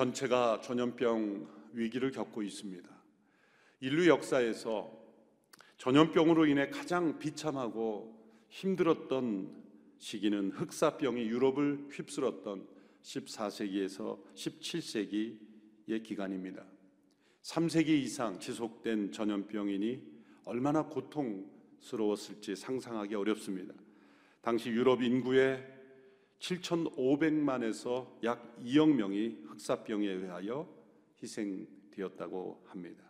전체가 전염병 위기를 겪고 있습니다. 인류 역사에서 전염병으로 인해 가장 비참하고 힘들었던 시기는 흑사병이 유럽을 휩쓸었던 14세기에서 17세기의 기간입니다. 3세기 이상 지속된 전염병이니 얼마나 고통스러웠을지 상상하기 어렵습니다. 당시 유럽 인구의 7,500만에서 약 2억 명이 흑사병에 의하여 희생되었다고 합니다.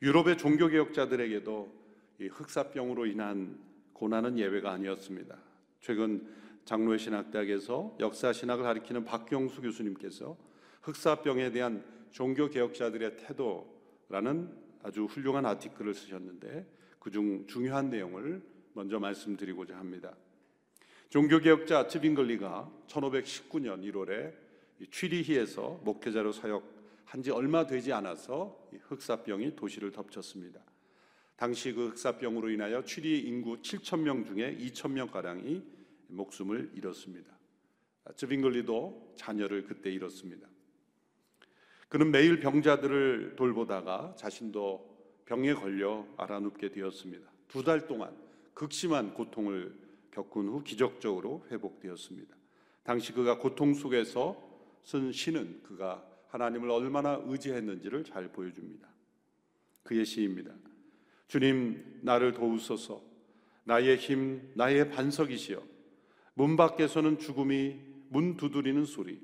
유럽의 종교개혁자들에게도 이 흑사병으로 인한 고난은 예외가 아니었습니다. 최근 장로회 신학대학에서 역사 신학을 가리키는 박경수 교수님께서 흑사병에 대한 종교개혁자들의 태도라는 아주 훌륭한 아티클을 쓰셨는데 그중 중요한 내용을 먼저 말씀드리고자 합니다. 종교개혁자 츠빙글리가 1519년 1월에 취리히에서 목회자로 사역한 지 얼마 되지 않아서 흑사병이 도시를 덮쳤습니다. 당시 그 흑사병으로 인하여 취리 인구 7천 명 중에 2천 명 가량이 목숨을 잃었습니다. 츠빙글리도 자녀를 그때 잃었습니다. 그는 매일 병자들을 돌보다가 자신도 병에 걸려 알아눕게 되었습니다. 두 달 동안 극심한 고통을 겪은 후 기적적으로 회복되었습니다. 당시 그가 고통 속에서 쓴 시는 그가 하나님을 얼마나 의지했는지를 잘 보여줍니다. 그의 시입니다. 주님, 나를 도우소서. 나의 힘, 나의 반석이시여. 문 밖에서는 죽음이 문 두드리는 소리.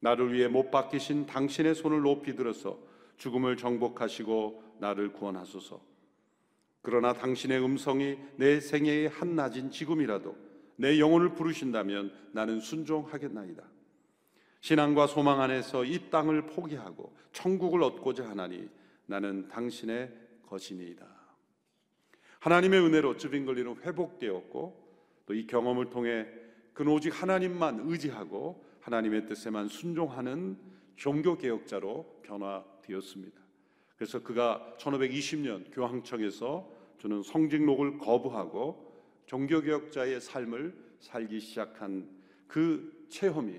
나를 위해 못 박히신 당신의 손을 높이 들어서 죽음을 정복하시고 나를 구원하소서. 그러나 당신의 음성이 내 생애의 한낮인 지금이라도 내 영혼을 부르신다면 나는 순종하겠나이다. 신앙과 소망 안에서 이 땅을 포기하고 천국을 얻고자 하나니 나는 당신의 것이니이다. 하나님의 은혜로 쯔빙글리는 회복되었고 또 이 경험을 통해 그는 오직 하나님만 의지하고 하나님의 뜻에만 순종하는 종교 개혁자로 변화되었습니다. 그래서 그가 1520년 교황청에서 주는 성직록을 거부하고 종교 개혁자의 삶을 살기 시작한 그 체험이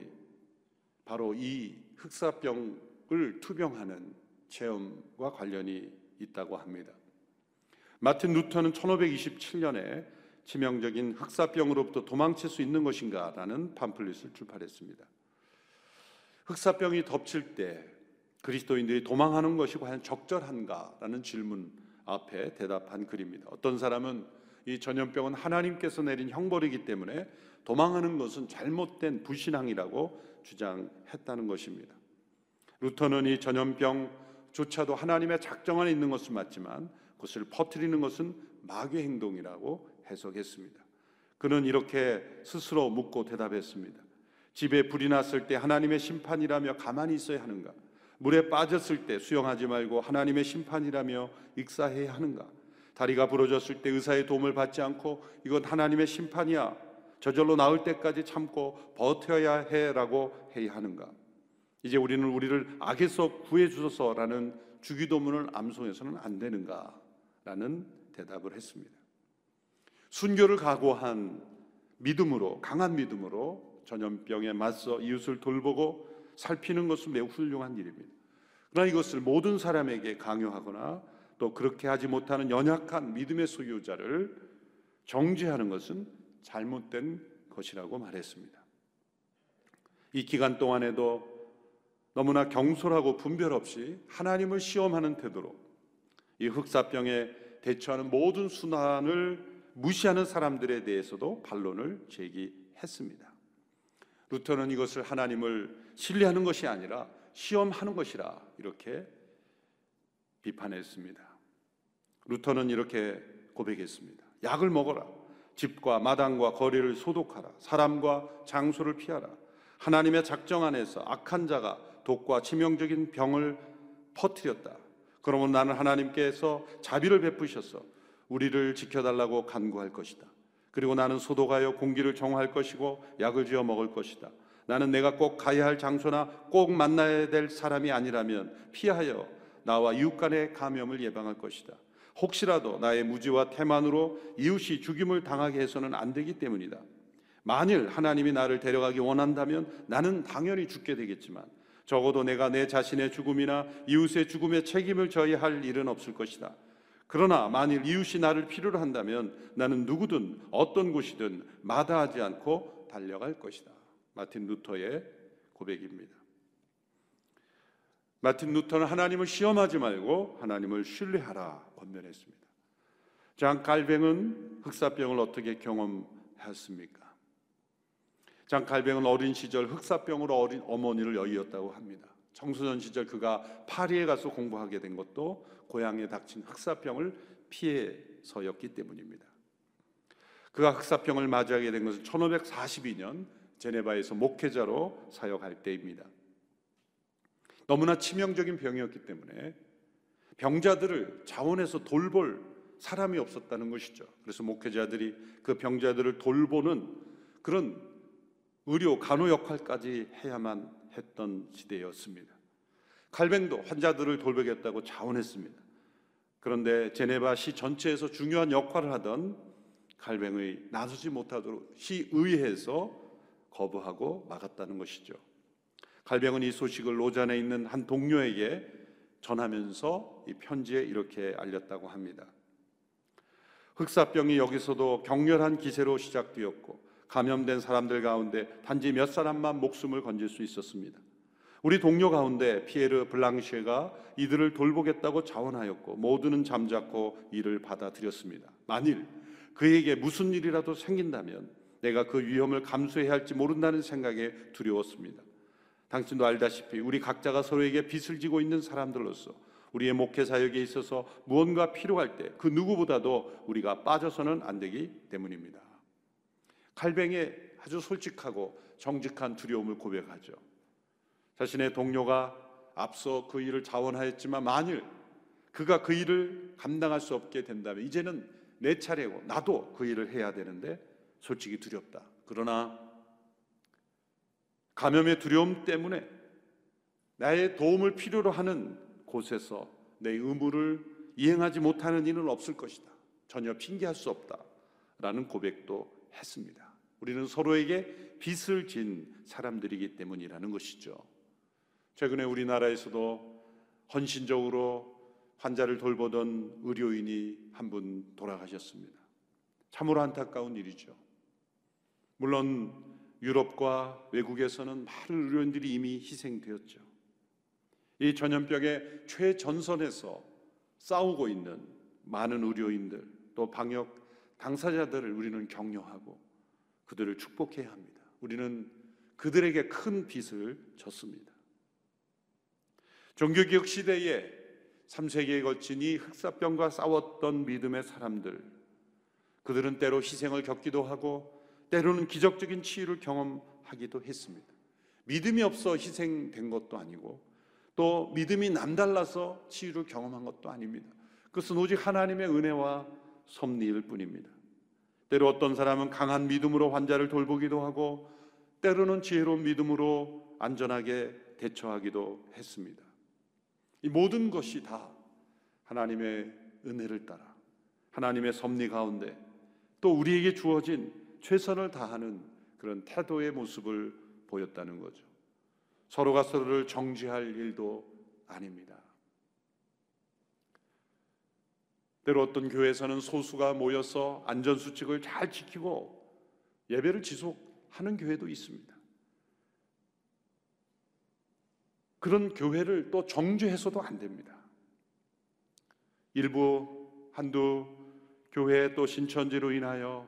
바로 이 흑사병을 투병하는 체험과 관련이 있다고 합니다. 마틴 루터는 1527년에 치명적인 흑사병으로부터 도망칠 수 있는 것인가라는 팜플릿을 출판했습니다. 흑사병이 덮칠 때 그리스도인들이 도망하는 것이 과연 적절한가라는 질문 앞에 대답한 글입니다. 어떤 사람은 이 전염병은 하나님께서 내린 형벌이기 때문에 도망하는 것은 잘못된 불신앙이라고 주장했다는 것입니다. 루터는 이 전염병조차도 하나님의 작정 안에 있는 것은 맞지만 그것을 퍼뜨리는 것은 마귀 행동이라고 해석했습니다. 그는 이렇게 스스로 묻고 대답했습니다. 집에 불이 났을 때 하나님의 심판이라며 가만히 있어야 하는가? 물에 빠졌을 때 수영하지 말고 하나님의 심판이라며 익사해야 하는가? 다리가 부러졌을 때 의사의 도움을 받지 않고 이건 하나님의 심판이야. 저절로 나을 때까지 참고 버텨야 해라고 해야 하는가? 이제 우리는 우리를 악에서 구해 주소서라는 주기도문을 암송해서는 안 되는가? 라는 대답을 했습니다. 순교를 각오한 믿음으로 강한 믿음으로 전염병에 맞서 이웃을 돌보고 살피는 것은 매우 훌륭한 일입니다. 그러나 이것을 모든 사람에게 강요하거나 또 그렇게 하지 못하는 연약한 믿음의 소유자를 정죄하는 것은 잘못된 것이라고 말했습니다. 이 기간 동안에도 너무나 경솔하고 분별 없이 하나님을 시험하는 태도로 이 흑사병에 대처하는 모든 순환을 무시하는 사람들에 대해서도 반론을 제기했습니다. 루터는 이것을 하나님을 신뢰하는 것이 아니라 시험하는 것이라 이렇게 비판했습니다. 루터는 이렇게 고백했습니다. 약을 먹어라. 집과 마당과 거리를 소독하라. 사람과 장소를 피하라. 하나님의 작정 안에서 악한 자가 독과 치명적인 병을 퍼뜨렸다. 그러면 나는 하나님께서 자비를 베푸셔서 우리를 지켜달라고 간구할 것이다. 그리고 나는 소독하여 공기를 정화할 것이고 약을 지어 먹을 것이다. 나는 내가 꼭 가야 할 장소나 꼭 만나야 될 사람이 아니라면 피하여 나와 이웃 간의 감염을 예방할 것이다. 혹시라도 나의 무지와 태만으로 이웃이 죽임을 당하게 해서는 안 되기 때문이다. 만일 하나님이 나를 데려가기 원한다면 나는 당연히 죽게 되겠지만 적어도 내가 내 자신의 죽음이나 이웃의 죽음에 책임을 져야 할 일은 없을 것이다. 그러나 만일 이웃이 나를 필요로 한다면 나는 누구든 어떤 곳이든 마다하지 않고 달려갈 것이다. 마틴 루터의 고백입니다. 마틴 루터는 하나님을 시험하지 말고 하나님을 신뢰하라 권면했습니다. 장 칼뱅은 흑사병을 어떻게 경험했습니까? 장 칼뱅은 어린 시절 흑사병으로 어린 어머니를 여의었다고 합니다. 청소년 시절 그가 파리에 가서 공부하게 된 것도 고향에 닥친 흑사병을 피해서였기 때문입니다. 그가 흑사병을 맞이하게 된 것은 1542년 제네바에서 목회자로 사역할 때입니다. 너무나 치명적인 병이었기 때문에 병자들을 자원해서 돌볼 사람이 없었다는 것이죠. 그래서 목회자들이 그 병자들을 돌보는 그런 의료 간호 역할까지 해야만 했던 시대였습니다. 칼뱅도 환자들을 돌보겠다고 자원했습니다. 그런데 제네바 시 전체에서 중요한 역할을 하던 칼뱅의 나서지 못하도록 시의회에서 거부하고 막았다는 것이죠. 칼뱅은 이 소식을 로잔에 있는 한 동료에게 전하면서 이 편지에 이렇게 알렸다고 합니다. 흑사병이 여기서도 격렬한 기세로 시작되었고 감염된 사람들 가운데 단지 몇 사람만 목숨을 건질 수 있었습니다. 우리 동료 가운데 피에르 블랑시에가 이들을 돌보겠다고 자원하였고 모두는 잠자코 이를 받아들였습니다. 만일 그에게 무슨 일이라도 생긴다면 내가 그 위험을 감수해야 할지 모른다는 생각에 두려웠습니다. 당신도 알다시피 우리 각자가 서로에게 빚을 지고 있는 사람들로서 우리의 목회 사역에 있어서 무언가 필요할 때 그 누구보다도 우리가 빠져서는 안 되기 때문입니다. 칼뱅의 아주 솔직하고 정직한 두려움을 고백하죠. 자신의 동료가 앞서 그 일을 자원하였지만 만일 그가 그 일을 감당할 수 없게 된다면 이제는 내 차례고 나도 그 일을 해야 되는데 솔직히 두렵다. 그러나 감염의 두려움 때문에 나의 도움을 필요로 하는 곳에서 내 의무를 이행하지 못하는 일은 없을 것이다. 전혀 핑계할 수 없다. 라는 고백도 했습니다. 우리는 서로에게 빚을 진 사람들이기 때문이라는 것이죠. 최근에 우리나라에서도 헌신적으로 환자를 돌보던 의료인이 한 분 돌아가셨습니다. 참으로 안타까운 일이죠. 물론 유럽과 외국에서는 많은 의료인들이 이미 희생되었죠. 이 전염병의 최전선에서 싸우고 있는 많은 의료인들 또 방역 당사자들을 우리는 격려하고 그들을 축복해야 합니다. 우리는 그들에게 큰 빚을 졌습니다. 종교개혁 시대에 3세기에 걸친 이 흑사병과 싸웠던 믿음의 사람들, 그들은 때로 희생을 겪기도 하고 때로는 기적적인 치유를 경험하기도 했습니다. 믿음이 없어 희생된 것도 아니고 또 믿음이 남달라서 치유를 경험한 것도 아닙니다. 그것은 오직 하나님의 은혜와 섭리일 뿐입니다. 때로 어떤 사람은 강한 믿음으로 환자를 돌보기도 하고 때로는 지혜로운 믿음으로 안전하게 대처하기도 했습니다. 이 모든 것이 다 하나님의 은혜를 따라 하나님의 섭리 가운데 또 우리에게 주어진 최선을 다하는 그런 태도의 모습을 보였다는 거죠. 서로가 서로를 정죄할 일도 아닙니다. 때로 어떤 교회에서는 소수가 모여서 안전수칙을 잘 지키고 예배를 지속하는 교회도 있습니다. 그런 교회를 또 정죄해서도 안 됩니다. 일부 한두 교회 또 신천지로 인하여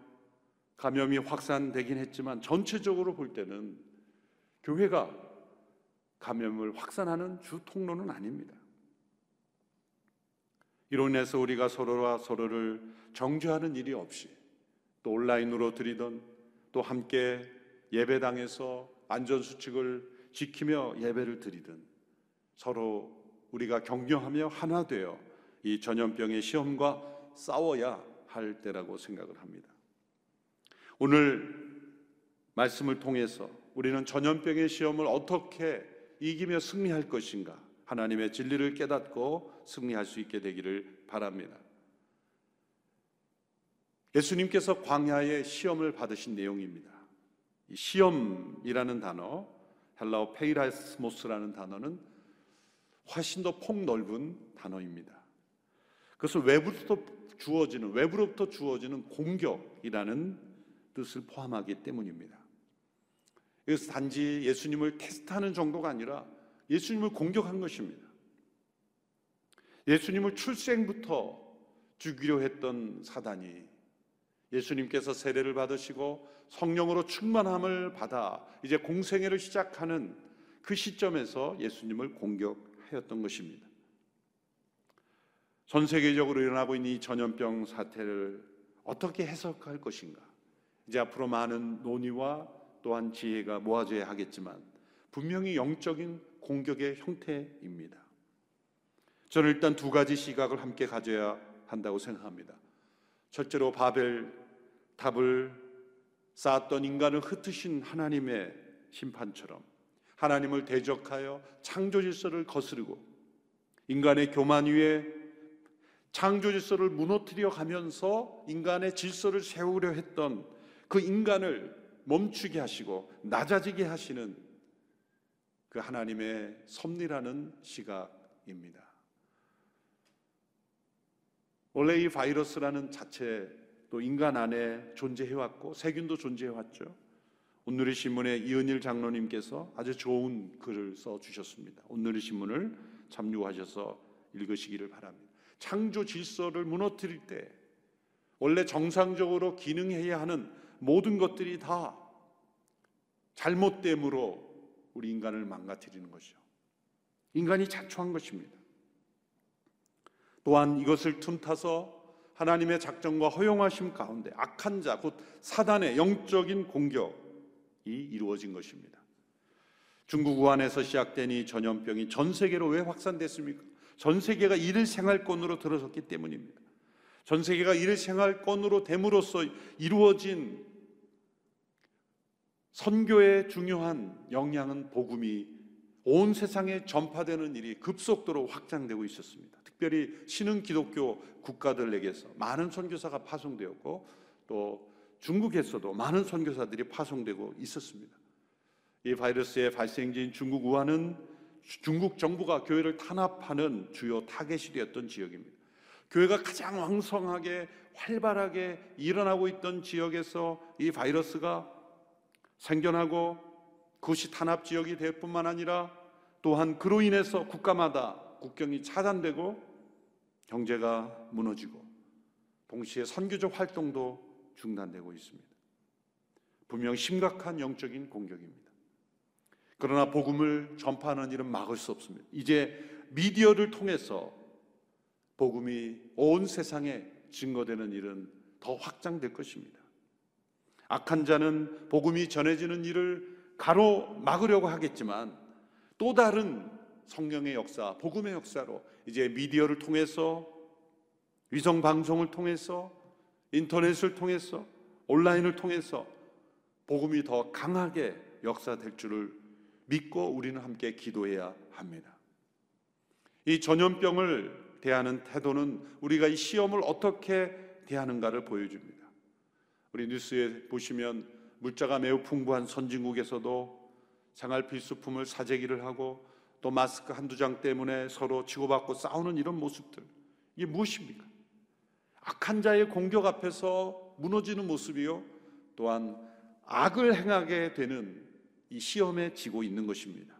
감염이 확산되긴 했지만 전체적으로 볼 때는 교회가 감염을 확산하는 주 통로는 아닙니다. 이로 인해서 우리가 서로와 서로를 정죄하는 일이 없이 또 온라인으로 드리던 또 함께 예배당에서 안전수칙을 지키며 예배를 드리든 서로 우리가 격려하며 하나 되어 이 전염병의 시험과 싸워야 할 때라고 생각을 합니다. 오늘 말씀을 통해서 우리는 전염병의 시험을 어떻게 이기며 승리할 것인가 하나님의 진리를 깨닫고 승리할 수 있게 되기를 바랍니다. 예수님께서 광야의 시험을 받으신 내용입니다. 시험이라는 단어 헬라어 πειρασμός라는 단어는 훨씬 더 폭넓은 단어입니다. 그것은 외부부터 주어지는 외부로부터 주어지는 공격이라는 뜻을 포함하기 때문입니다. 그래서 단지 예수님을 테스트하는 정도가 아니라 예수님을 공격한 것입니다. 예수님을 출생부터 죽이려 했던 사단이 예수님께서 세례를 받으시고 성령으로 충만함을 받아 이제 공생애를 시작하는 그 시점에서 예수님을 공격하였던 것입니다. 전 세계적으로 일어나고 있는 이 전염병 사태를 어떻게 해석할 것인가? 이제 앞으로 많은 논의와 또한 지혜가 모아져야 하겠지만 분명히 영적인 공격의 형태입니다. 저는 일단 두 가지 시각을 함께 가져야 한다고 생각합니다. 첫째로 바벨 답을 쌓았던 인간을 흩으신 하나님의 심판처럼 하나님을 대적하여 창조 질서를 거스르고 인간의 교만 위에 창조 질서를 무너뜨려 가면서 인간의 질서를 세우려 했던 그 인간을 멈추게 하시고 낮아지게 하시는 그 하나님의 섭리라는 시각입니다. 원래 이 바이러스라는 자체 또 인간 안에 존재해왔고 세균도 존재해왔죠. 오늘의 신문에 이은일 장로님께서 아주 좋은 글을 써 주셨습니다. 오늘의 신문을 참조하셔서 읽으시기를 바랍니다. 창조 질서를 무너뜨릴 때 원래 정상적으로 기능해야 하는 모든 것들이 다 잘못됨으로 우리 인간을 망가뜨리는 것이죠. 인간이 자초한 것입니다. 또한 이것을 틈타서 하나님의 작정과 허용하심 가운데 악한 자, 곧 사단의 영적인 공격이 이루어진 것입니다. 중국 우한에서 시작된 이 전염병이 전 세계로 왜 확산됐습니까? 전 세계가 이를 생활권으로 들어섰기 때문입니다. 전 세계가 이를 생활권으로 됨으로써 이루어진 선교의 중요한 영향은 복음이 온 세상에 전파되는 일이 급속도로 확장되고 있었습니다. 특별히 신흥 기독교 국가들에게서 많은 선교사가 파송되었고 또 중국에서도 많은 선교사들이 파송되고 있었습니다. 이 바이러스의 발생지인 중국 우한은 중국 정부가 교회를 탄압하는 주요 타겟이 되었던 지역입니다. 교회가 가장 왕성하게 활발하게 일어나고 있던 지역에서 이 바이러스가 생겨나고 그것이 탄압 지역이 될 뿐만 아니라 또한 그로 인해서 국가마다 국경이 차단되고 경제가 무너지고 동시에 선교적 활동도 중단되고 있습니다. 분명 심각한 영적인 공격입니다. 그러나 복음을 전파하는 일은 막을 수 없습니다. 이제 미디어를 통해서 복음이 온 세상에 증거되는 일은 더 확장될 것입니다. 악한 자는 복음이 전해지는 일을 가로 막으려고 하겠지만 또 다른 성령의 역사, 복음의 역사로 이제 미디어를 통해서 위성 방송을 통해서 인터넷을 통해서 온라인을 통해서 복음이 더 강하게 역사될 줄을 믿고 우리는 함께 기도해야 합니다. 이 전염병을 대하는 태도는 우리가 이 시험을 어떻게 대하는가를 보여줍니다. 우리 뉴스에 보시면 물자가 매우 풍부한 선진국에서도 생활 필수품을 사재기를 하고 또 마스크 한두 장 때문에 서로 치고받고 싸우는 이런 모습들 이게 무엇입니까? 악한 자의 공격 앞에서 무너지는 모습이요 또한 악을 행하게 되는 이 시험에 지고 있는 것입니다.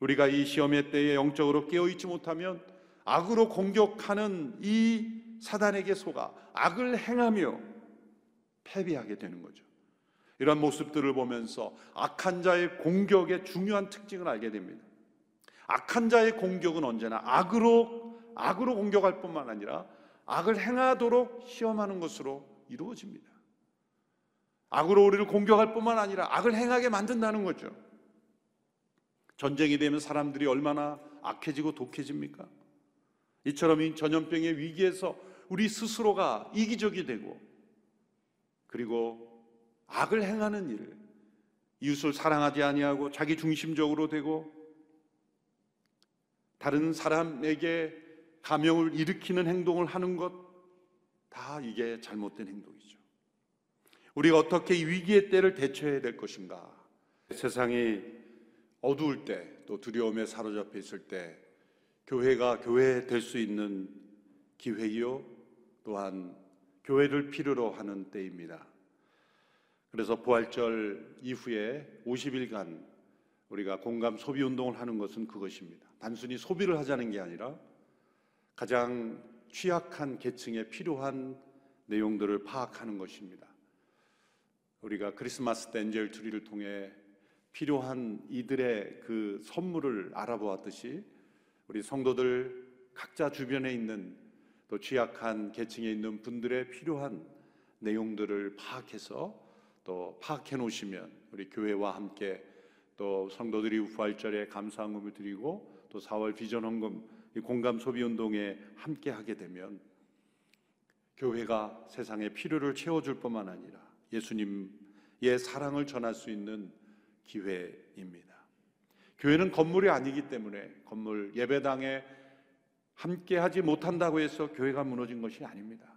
우리가 이 시험의 때에 영적으로 깨어 있지 못하면 악으로 공격하는 이 사단에게 속아 악을 행하며 패배하게 되는 거죠. 이런 모습들을 보면서 악한 자의 공격의 중요한 특징을 알게 됩니다. 악한 자의 공격은 언제나 악으로 악으로 공격할 뿐만 아니라 악을 행하도록 시험하는 것으로 이루어집니다. 악으로 우리를 공격할 뿐만 아니라 악을 행하게 만든다는 거죠. 전쟁이 되면 사람들이 얼마나 악해지고 독해집니까? 이처럼 이 전염병의 위기에서 우리 스스로가 이기적이 되고 그리고 악을 행하는 일, 이웃을 사랑하지 아니하고 자기 중심적으로 되고 다른 사람에게 감명을 일으키는 행동을 하는 것 다 이게 잘못된 행동이죠. 우리가 어떻게 이 위기의 때를 대처해야 될 것인가? 세상이 어두울 때 또 두려움에 사로잡혀 있을 때 교회가 교회 될 수 있는 기회이요 또한 교회를 필요로 하는 때입니다. 그래서 부활절 이후에 50일간 우리가 공감 소비 운동을 하는 것은 그것입니다. 단순히 소비를 하자는 게 아니라 가장 취약한 계층에 필요한 내용들을 파악하는 것입니다. 우리가 크리스마스 때 angel tree를 통해 필요한 이들의 그 선물을 알아보았듯이 우리 성도들 각자 주변에 있는 또 취약한 계층에 있는 분들의 필요한 내용들을 파악해서 또 파악해 놓으시면 우리 교회와 함께 또 성도들이 부활절에 감사함을 드리고 또 4월 비전 헌금 공감 소비 운동에 함께 하게 되면 교회가 세상의 필요를 채워줄 뿐만 아니라 예수님의 사랑을 전할 수 있는 기회입니다. 교회는 건물이 아니기 때문에 건물 예배당에 함께 하지 못한다고 해서 교회가 무너진 것이 아닙니다.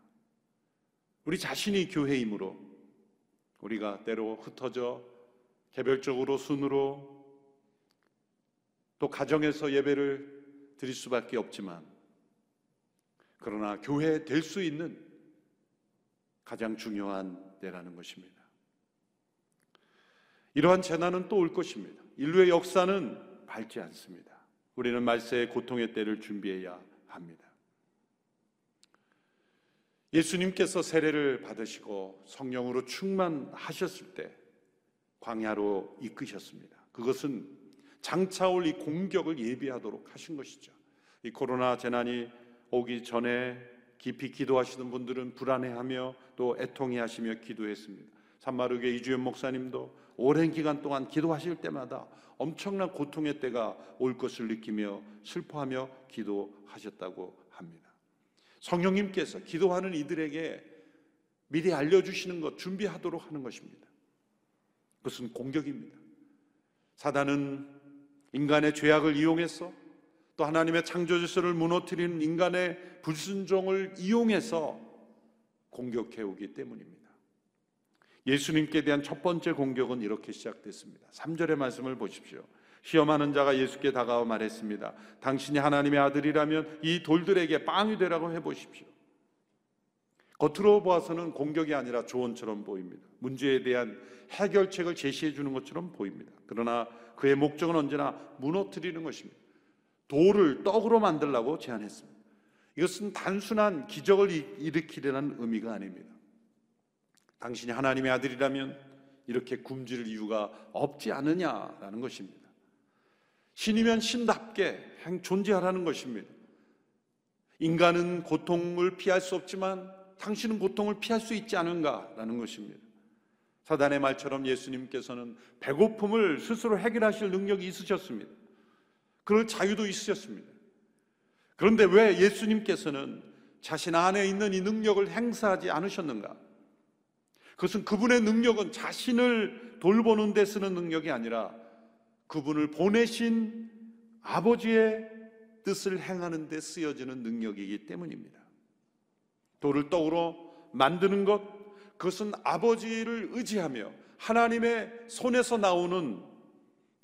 우리 자신이 교회이므로 우리가 때로 흩어져 개별적으로 순으로 또 가정에서 예배를 드릴 수밖에 없지만 그러나 교회 될 수 있는 가장 중요한 때라는 것입니다. 이러한 재난은 또 올 것입니다. 인류의 역사는 밝지 않습니다. 우리는 말세의 고통의 때를 준비해야 합니다. 예수님께서 세례를 받으시고 성령으로 충만하셨을 때 광야로 이끄셨습니다. 그것은 장차 올 이 공격을 예비하도록 하신 것이죠. 이 코로나 재난이 오기 전에 깊이 기도하시는 분들은 불안해하며 또 애통해하시며 기도했습니다. 산마르게 이주연 목사님도 오랜 기간 동안 기도하실 때마다 엄청난 고통의 때가 올 것을 느끼며 슬퍼하며 기도하셨다고 합니다. 성령님께서 기도하는 이들에게 미리 알려주시는 것, 준비하도록 하는 것입니다. 그것은 공격입니다. 사단은 인간의 죄악을 이용해서 또 하나님의 창조 질서를 무너뜨리는 인간의 불순종을 이용해서 공격해 오기 때문입니다. 예수님께 대한 첫 번째 공격은 이렇게 시작됐습니다. 3절의 말씀을 보십시오. 시험하는 자가 예수께 다가와 말했습니다. 당신이 하나님의 아들이라면 이 돌들에게 빵이 되라고 해 보십시오. 겉으로 보아서는 공격이 아니라 조언처럼 보입니다. 문제에 대한 해결책을 제시해 주는 것처럼 보입니다. 그러나 그의 목적은 언제나 무너뜨리는 것입니다. 돌을 떡으로 만들라고 제안했습니다. 이것은 단순한 기적을 일으키려는 의미가 아닙니다. 당신이 하나님의 아들이라면 이렇게 굶주릴 이유가 없지 않느냐라는 것입니다. 신이면 신답게 행 존재하라는 것입니다. 인간은 고통을 피할 수 없지만 당신은 고통을 피할 수 있지 않은가라는 것입니다. 사단의 말처럼 예수님께서는 배고픔을 스스로 해결하실 능력이 있으셨습니다. 그럴 자유도 있으셨습니다. 그런데 왜 예수님께서는 자신 안에 있는 이 능력을 행사하지 않으셨는가? 그것은 그분의 능력은 자신을 돌보는 데 쓰는 능력이 아니라 그분을 보내신 아버지의 뜻을 행하는 데 쓰여지는 능력이기 때문입니다. 돌을 떡으로 만드는 것, 그것은 아버지를 의지하며 하나님의 손에서 나오는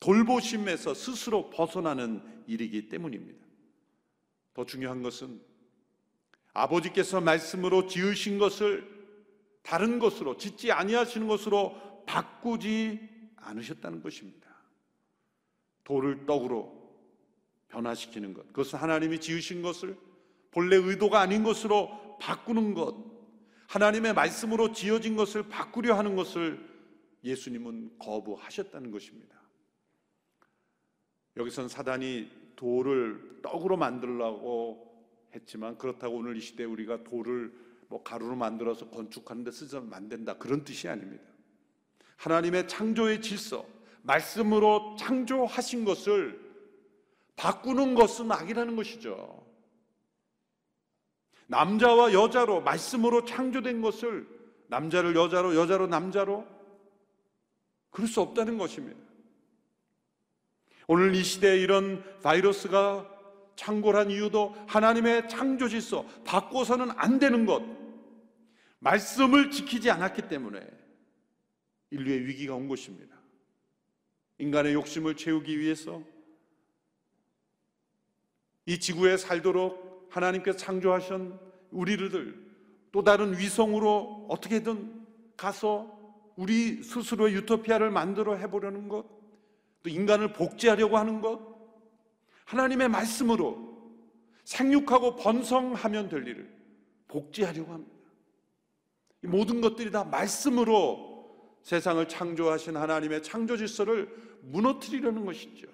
돌보심에서 스스로 벗어나는 일이기 때문입니다. 더 중요한 것은 아버지께서 말씀으로 지으신 것을 다른 것으로 짓지 아니하시는 것으로 바꾸지 않으셨다는 것입니다. 돌을 떡으로 변화시키는 것. 그것은 하나님이 지으신 것을 본래 의도가 아닌 것으로 바꾸는 것. 하나님의 말씀으로 지어진 것을 바꾸려 하는 것을 예수님은 거부하셨다는 것입니다. 여기선 사단이 돌을 떡으로 만들라고 했지만 그렇다고 오늘 이 시대에 우리가 돌을 뭐 가루로 만들어서 건축하는 데 쓰면 안 된다. 그런 뜻이 아닙니다. 하나님의 창조의 질서, 말씀으로 창조하신 것을 바꾸는 것은 악이라는 것이죠. 남자와 여자로 말씀으로 창조된 것을 남자를 여자로 여자로 남자로 그럴 수 없다는 것입니다. 오늘 이 시대에 이런 바이러스가 창궐한 이유도 하나님의 창조 질서 바꿔서는 안 되는 것 말씀을 지키지 않았기 때문에 인류의 위기가 온 것입니다. 인간의 욕심을 채우기 위해서 이 지구에 살도록 하나님께서 창조하신 우리를 또 다른 위성으로 어떻게든 가서 우리 스스로의 유토피아를 만들어 해보려는 것, 또 인간을 복제하려고 하는 것, 하나님의 말씀으로 생육하고 번성하면 될 일을 복제하려고 합니다. 이 모든 것들이 다 말씀으로 세상을 창조하신 하나님의 창조 질서를 무너뜨리려는 것이죠.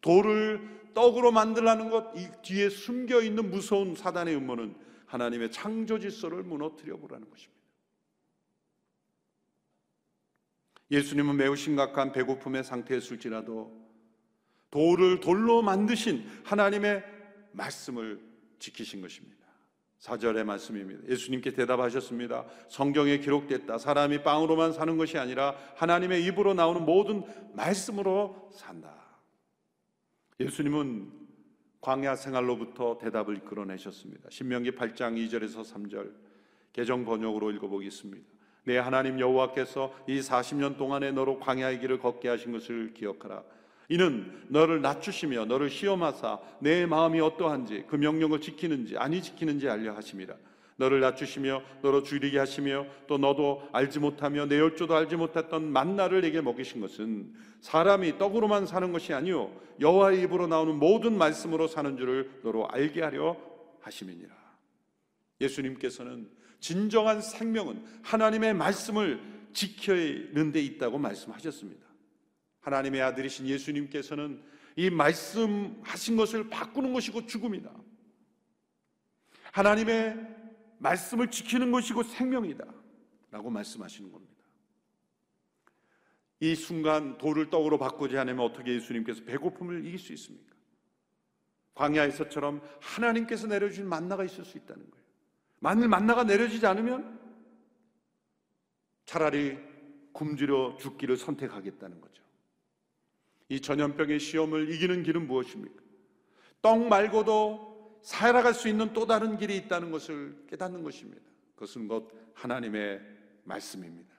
돌을 떡으로 만들라는 것, 이 뒤에 숨겨 있는 무서운 사단의 음모는 하나님의 창조 질서를 무너뜨려 보라는 것입니다. 예수님은 매우 심각한 배고픔의 상태였을지라도 돌을 돌로 만드신 하나님의 말씀을 지키신 것입니다. 4절의 말씀입니다. 예수님께 대답하셨습니다. 성경에 기록됐다. 사람이 빵으로만 사는 것이 아니라 하나님의 입으로 나오는 모든 말씀으로 산다. 예수님은 광야 생활로부터 대답을 끌어내셨습니다. 신명기 8장 2절에서 3절 개정 번역으로 읽어보겠습니다. 내 하나님 여호와께서 이 40년 동안에 너로 광야의 길을 걷게 하신 것을 기억하라. 이는 너를 낮추시며 너를 시험하사 내 마음이 어떠한지 그 명령을 지키는지 아니 지키는지 알려 하심이라. 너를 낮추시며 너로 줄이게 하시며 또 너도 알지 못하며 내 열조도 알지 못했던 만나를 내게 먹이신 것은 사람이 떡으로만 사는 것이 아니요 여호와의 입으로 나오는 모든 말씀으로 사는 줄을 너로 알게 하려 하심이니라. 예수님께서는 진정한 생명은 하나님의 말씀을 지켜는 데 있다고 말씀하셨습니다. 하나님의 아들이신 예수님께서는 이 말씀하신 것을 바꾸는 것이 고 죽음이다. 하나님의 말씀을 지키는 것이 고 생명이다. 라고 말씀하시는 겁니다. 이 순간 돌을 떡으로 바꾸지 않으면 어떻게 예수님께서 배고픔을 이길 수 있습니까? 광야에서처럼 하나님께서 내려주신 만나가 있을 수 있다는 거예요. 만일 만나가 내려지지 않으면 차라리 굶주려 죽기를 선택하겠다는 거죠. 이 전염병의 시험을 이기는 길은 무엇입니까? 떡 말고도 살아갈 수 있는 또 다른 길이 있다는 것을 깨닫는 것입니다. 그것은 곧 하나님의 말씀입니다.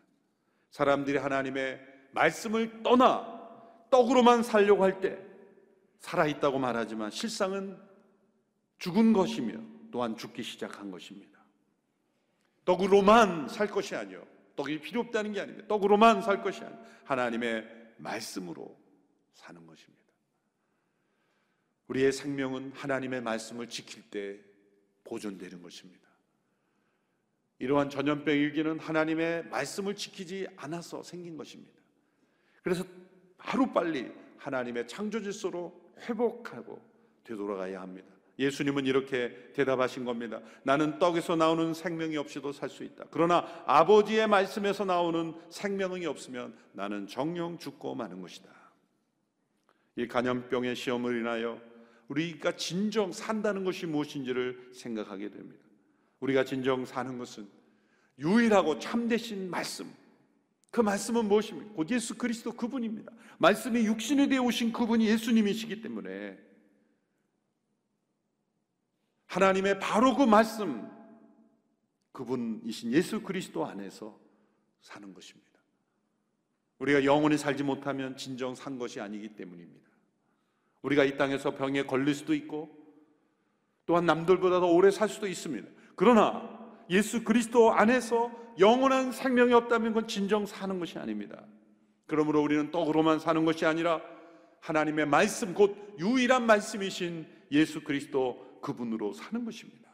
사람들이 하나님의 말씀을 떠나 떡으로만 살려고 할 때 살아있다고 말하지만 실상은 죽은 것이며 또한 죽기 시작한 것입니다. 떡으로만 살 것이 아니요. 떡이 필요 없다는 게 아닙니다. 떡으로만 살 것이 아니요. 하나님의 말씀으로 사는 것입니다. 우리의 생명은 하나님의 말씀을 지킬 때 보존되는 것입니다. 이러한 전염병 일기는 하나님의 말씀을 지키지 않아서 생긴 것입니다. 그래서 하루빨리 하나님의 창조 질서로 회복하고 되돌아가야 합니다. 예수님은 이렇게 대답하신 겁니다. 나는 떡에서 나오는 생명이 없이도 살 수 있다. 그러나 아버지의 말씀에서 나오는 생명이 없으면 나는 정령 죽고 마는 것이다. 이 간염병의 시험을 인하여 우리가 진정 산다는 것이 무엇인지를 생각하게 됩니다. 우리가 진정 사는 것은 유일하고 참되신 말씀. 그 말씀은 무엇입니까? 곧 예수 그리스도 그분입니다. 말씀이 육신이 되어 오신 그분이 예수님이시기 때문에 하나님의 바로 그 말씀, 그분이신 예수 그리스도 안에서 사는 것입니다. 우리가 영원히 살지 못하면 진정 산 것이 아니기 때문입니다. 우리가 이 땅에서 병에 걸릴 수도 있고 또한 남들보다 더 오래 살 수도 있습니다. 그러나 예수 그리스도 안에서 영원한 생명이 없다면 그건 진정 사는 것이 아닙니다. 그러므로 우리는 떡으로만 사는 것이 아니라 하나님의 말씀 곧 유일한 말씀이신 예수 그리스도 그분으로 사는 것입니다.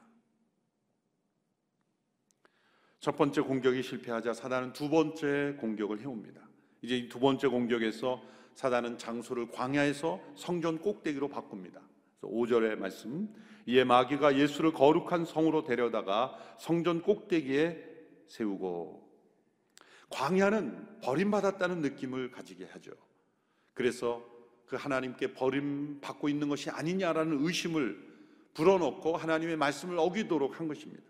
첫 번째 공격이 실패하자 사단은 두 번째 공격을 해옵니다. 이제 이두 번째 공격에서 사단은 장소를 광야에서 성전 꼭대기로 바꿉니다. 그래서 5절의 말씀. 이에 마귀가 예수를 거룩한 성으로 데려다가 성전 꼭대기에 세우고 광야는 버림받았다는 느낌을 가지게 하죠. 그래서 그 하나님께 버림받고 있는 것이 아니냐라는 의심을 불어넣고 하나님의 말씀을 어기도록 한 것입니다.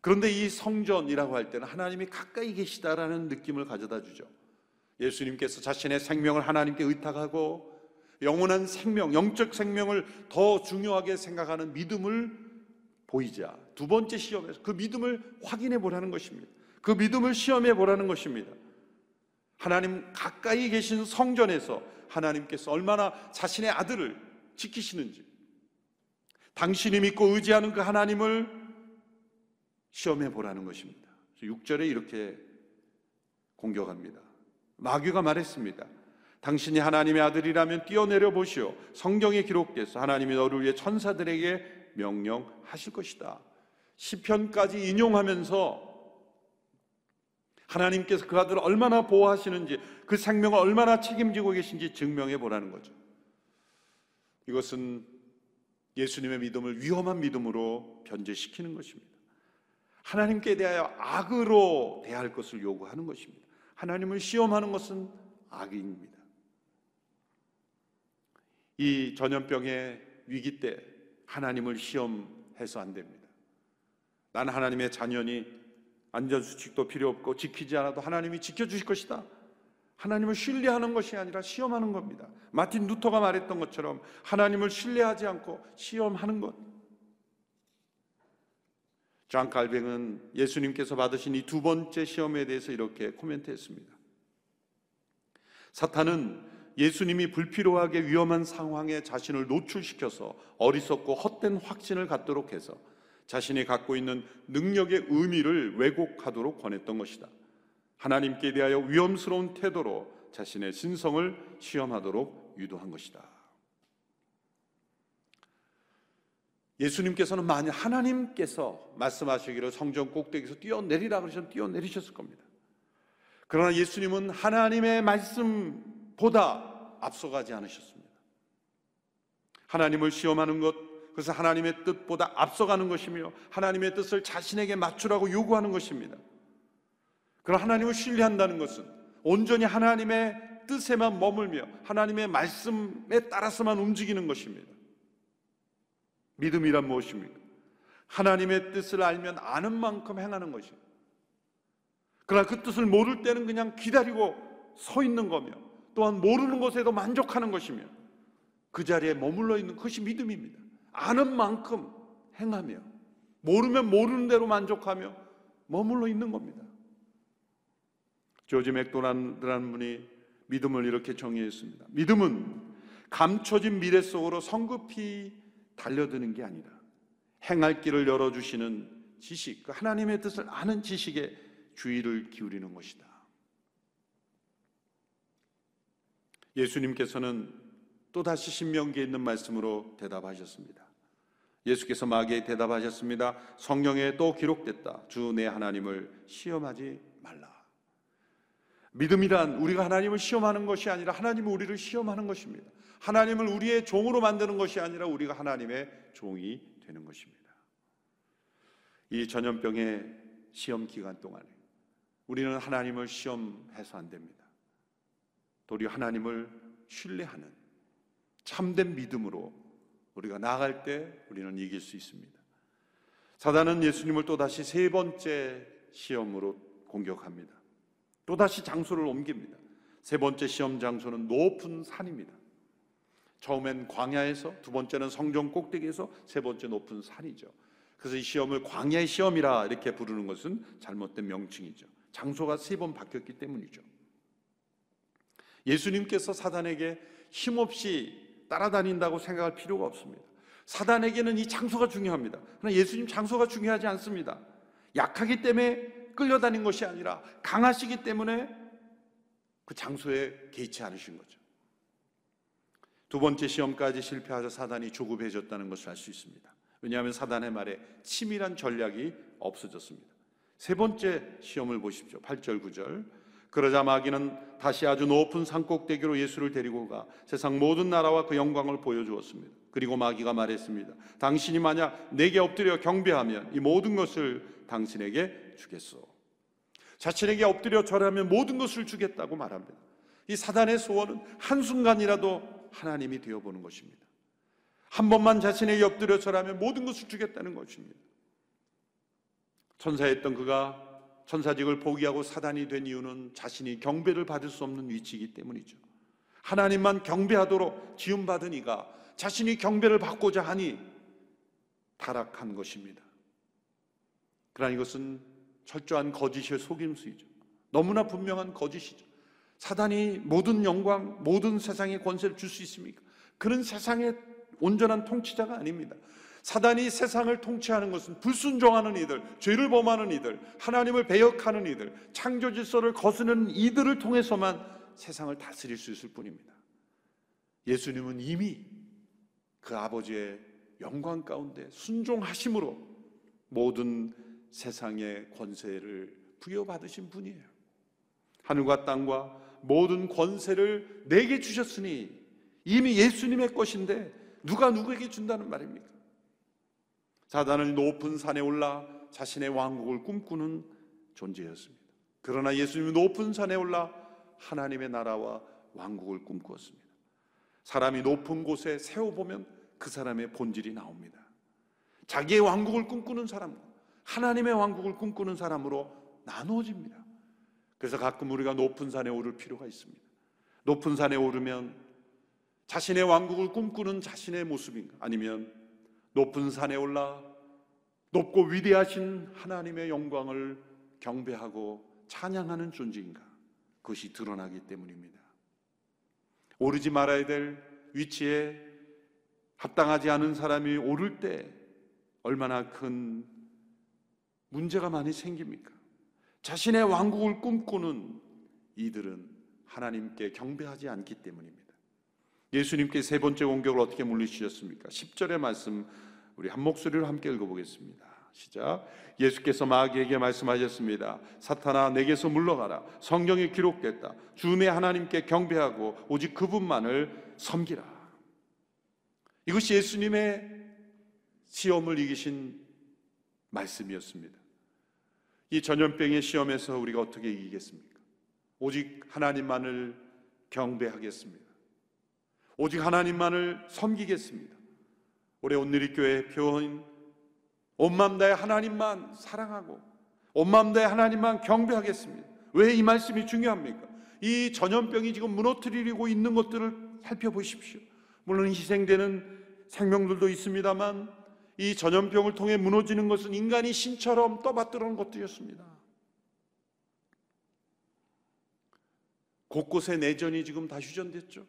그런데 이 성전이라고 할 때는 하나님이 가까이 계시다라는 느낌을 가져다 주죠. 예수님께서 자신의 생명을 하나님께 의탁하고 영원한 생명, 영적 생명을 더 중요하게 생각하는 믿음을 보이자 두 번째 시험에서 그 믿음을 확인해 보라는 것입니다. 그 믿음을 시험해 보라는 것입니다. 하나님 가까이 계신 성전에서 하나님께서 얼마나 자신의 아들을 지키시는지 당신이 믿고 의지하는 그 하나님을 시험해 보라는 것입니다. 6절에 이렇게 공격합니다. 마귀가 말했습니다. 당신이 하나님의 아들이라면 뛰어내려 보시오. 성경에 기록돼서 하나님이 너를 위해 천사들에게 명령하실 것이다. 시편까지 인용하면서 하나님께서 그 아들을 얼마나 보호하시는지 그 생명을 얼마나 책임지고 계신지 증명해 보라는 거죠. 이것은 예수님의 믿음을 위험한 믿음으로 변제시키는 것입니다. 하나님께 대하여 악으로 대할 것을 요구하는 것입니다. 하나님을 시험하는 것은 악입니다. 이 전염병의 위기 때 하나님을 시험해서 안 됩니다. 나는 하나님의 자녀니 안전수칙도 필요 없고 지키지 않아도 하나님이 지켜주실 것이다. 하나님을 신뢰하는 것이 아니라 시험하는 겁니다. 마틴 루터가 말했던 것처럼 하나님을 신뢰하지 않고 시험하는 것. 존 칼뱅은 예수님께서 받으신 이 두 번째 시험에 대해서 이렇게 코멘트했습니다. 사탄은 예수님이 불필요하게 위험한 상황에 자신을 노출시켜서 어리석고 헛된 확신을 갖도록 해서 자신이 갖고 있는 능력의 의미를 왜곡하도록 권했던 것이다. 하나님께 대하여 위험스러운 태도로 자신의 신성을 시험하도록 유도한 것이다. 예수님께서는 만약 하나님께서 말씀하시기를 성전 꼭대기에서 뛰어내리라 그러시면 뛰어내리셨을 겁니다. 그러나 예수님은 하나님의 말씀보다 앞서가지 않으셨습니다. 하나님을 시험하는 것, 그래서 하나님의 뜻보다 앞서가는 것이며 하나님의 뜻을 자신에게 맞추라고 요구하는 것입니다. 그러나 하나님을 신뢰한다는 것은 온전히 하나님의 뜻에만 머물며 하나님의 말씀에 따라서만 움직이는 것입니다. 믿음이란 무엇입니까? 하나님의 뜻을 알면 아는 만큼 행하는 것입니다. 그러나 그 뜻을 모를 때는 그냥 기다리고 서 있는 거며 또한 모르는 것에도 만족하는 것이며 그 자리에 머물러 있는 것이 믿음입니다. 아는 만큼 행하며 모르면 모르는 대로 만족하며 머물러 있는 겁니다. 조지 맥도날드라는 분이 믿음을 이렇게 정의했습니다. 믿음은 감춰진 미래 속으로 성급히 달려드는 게 아니라 행할 길을 열어주시는 지식, 그 하나님의 뜻을 아는 지식에 주의를 기울이는 것이다. 예수님께서는 또다시 신명기에 있는 말씀으로 대답하셨습니다. 예수께서 마귀에 대답하셨습니다. 성경에 또 기록됐다. 주 내 하나님을 시험하지 말라. 믿음이란 우리가 하나님을 시험하는 것이 아니라 하나님은 우리를 시험하는 것입니다. 하나님을 우리의 종으로 만드는 것이 아니라 우리가 하나님의 종이 되는 것입니다. 이 전염병의 시험 기간 동안에 우리는 하나님을 시험해서 안 됩니다. 도리어 하나님을 신뢰하는 참된 믿음으로 우리가 나아갈 때 우리는 이길 수 있습니다. 사단은 예수님을 또다시 세 번째 시험으로 공격합니다. 또다시 장소를 옮깁니다. 세 번째 시험 장소는 높은 산입니다. 처음엔 광야에서, 두 번째는 성전 꼭대기에서, 세 번째 높은 산이죠. 그래서 이 시험을 광야의 시험이라 이렇게 부르는 것은 잘못된 명칭이죠. 장소가 세 번 바뀌었기 때문이죠. 예수님께서 사단에게 힘없이 따라다닌다고 생각할 필요가 없습니다. 사단에게는 이 장소가 중요합니다. 그러나 예수님 장소가 중요하지 않습니다. 약하기 때문에 끌려다닌 것이 아니라 강하시기 때문에 그 장소에 개의치 않으신 거죠. 두 번째 시험까지 실패하자 사단이 조급해졌다는 것을 알 수 있습니다. 왜냐하면 사단의 말에 치밀한 전략이 없어졌습니다. 세 번째 시험을 보십시오. 8절, 9절. 그러자 마귀는 다시 아주 높은 산꼭대기로 예수를 데리고 가 세상 모든 나라와 그 영광을 보여주었습니다. 그리고 마귀가 말했습니다. 당신이 만약 내게 엎드려 경배하면 이 모든 것을 당신에게 주겠소. 자신에게 엎드려 절하면 모든 것을 주겠다고 말합니다. 이 사단의 소원은 한순간이라도 하나님이 되어보는 것입니다. 한 번만 자신에게 엎드려 절하면 모든 것을 주겠다는 것입니다. 천사였던 그가 천사직을 포기하고 사단이 된 이유는 자신이 경배를 받을 수 없는 위치이기 때문이죠. 하나님만 경배하도록 지음받은 이가 자신이 경배를 받고자 하니 타락한 것입니다. 그러나 이것은 철저한 거짓의 속임수이죠. 너무나 분명한 거짓이죠. 사단이 모든 영광, 모든 세상의 권세를 줄 수 있습니까? 그는 세상의 온전한 통치자가 아닙니다. 사단이 세상을 통치하는 것은 불순종하는 이들, 죄를 범하는 이들, 하나님을 배역하는 이들, 창조 질서를 거스는 이들을 통해서만 세상을 다스릴 수 있을 뿐입니다. 예수님은 이미 그 아버지의 영광 가운데 순종하심으로 모든 세상의 권세를 부여받으신 분이에요. 하늘과 땅과 모든 권세를 내게 주셨으니 이미 예수님의 것인데 누가 누구에게 준다는 말입니까? 사단은 높은 산에 올라 자신의 왕국을 꿈꾸는 존재였습니다. 그러나 예수님은 높은 산에 올라 하나님의 나라와 왕국을 꿈꾸었습니다. 사람이 높은 곳에 세워보면 그 사람의 본질이 나옵니다. 자기의 왕국을 꿈꾸는 사람과 하나님의 왕국을 꿈꾸는 사람으로 나누어집니다. 그래서 가끔 우리가 높은 산에 오를 필요가 있습니다. 높은 산에 오르면 자신의 왕국을 꿈꾸는 자신의 모습인가? 아니면 높은 산에 올라 높고 위대하신 하나님의 영광을 경배하고 찬양하는 존재인가? 그것이 드러나기 때문입니다. 오르지 말아야 될 위치에 합당하지 않은 사람이 오를 때 얼마나 큰 문제가 많이 생깁니까? 자신의 왕국을 꿈꾸는 이들은 하나님께 경배하지 않기 때문입니다. 예수님께 세 번째 공격을 어떻게 물리치셨습니까? 10절의 말씀 우리 한 목소리로 함께 읽어보겠습니다. 시작. 예수께서 마귀에게 말씀하셨습니다. 사탄아 내게서 물러가라. 성경에 기록됐다. 주내 하나님께 경배하고 오직 그분만을 섬기라. 이것이 예수님의 시험을 이기신 말씀이었습니다. 이 전염병의 시험에서 우리가 어떻게 이기겠습니까? 오직 하나님만을 경배하겠습니다. 오직 하나님만을 섬기겠습니다. 올해 온누리교회 표현 온 마음 다해 하나님만 사랑하고 온 마음 다해 하나님만 경배하겠습니다. 왜 이 말씀이 중요합니까? 이 전염병이 지금 무너뜨리고 있는 것들을 살펴보십시오. 물론 희생되는 생명들도 있습니다만 이 전염병을 통해 무너지는 것은 인간이 신처럼 떠받들어온 것들이었습니다. 곳곳에 내전이 지금 다 휴전됐죠.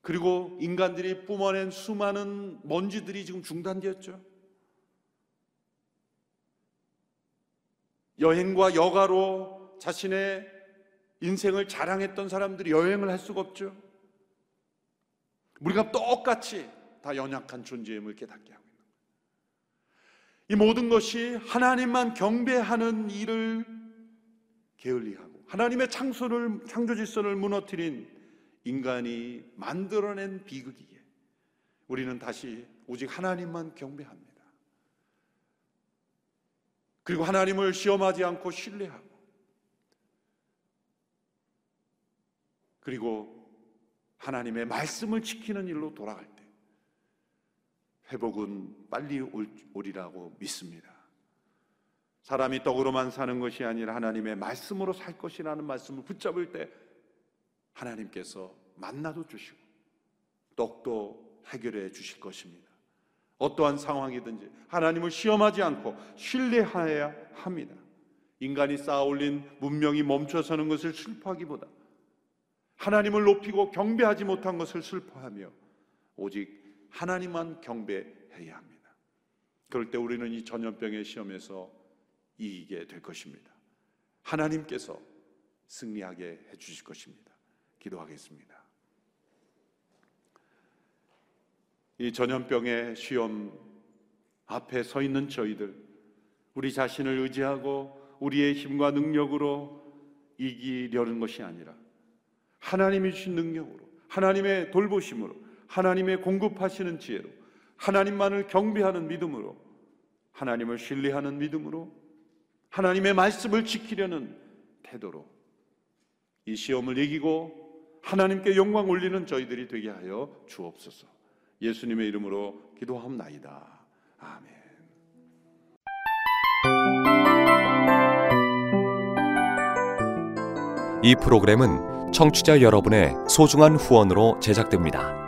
그리고 인간들이 뿜어낸 수많은 먼지들이 지금 중단되었죠. 여행과 여가로 자신의 인생을 자랑했던 사람들이 여행을 할 수가 없죠. 우리가 똑같이 다 연약한 존재임을 깨닫게 하고 있는 거예요. 이 모든 것이 하나님만 경배하는 일을 게을리하고 하나님의 창조를 창조 질서를 무너뜨린 인간이 만들어낸 비극이기에 우리는 다시 오직 하나님만 경배합니다. 그리고 하나님을 시험하지 않고 신뢰하고 그리고 하나님의 말씀을 지키는 일로 돌아갈 때 회복은 빨리 오리라고 믿습니다. 사람이 떡으로만 사는 것이 아니라 하나님의 말씀으로 살 것이라는 말씀을 붙잡을 때 하나님께서 만나도 주시고 떡도 해결해 주실 것입니다. 어떠한 상황이든지 하나님을 시험하지 않고 신뢰하여야 합니다. 인간이 쌓아올린 문명이 멈춰서는 것을 슬퍼하기보다 하나님을 높이고 경배하지 못한 것을 슬퍼하며 오직 하나님만 경배해야 합니다. 그럴 때 우리는 이 전염병의 시험에서 이기게 될 것입니다. 하나님께서 승리하게 해 주실 것입니다. 기도하겠습니다. 이 전염병의 시험 앞에 서 있는 저희들, 우리 자신을 의지하고 우리의 힘과 능력으로 이기려는 것이 아니라 하나님이 주신 능력으로, 하나님의 돌보심으로, 하나님의 공급하시는 지혜로, 하나님만을 경배하는 믿음으로, 하나님을 신뢰하는 믿음으로, 하나님의 말씀을 지키려는 태도로 이 시험을 이기고 하나님께 영광 올리는 저희들이 되게 하여 주옵소서. 예수님의 이름으로 기도하옵나이다. 아멘. 이 프로그램은 청취자 여러분의 소중한 후원으로 제작됩니다.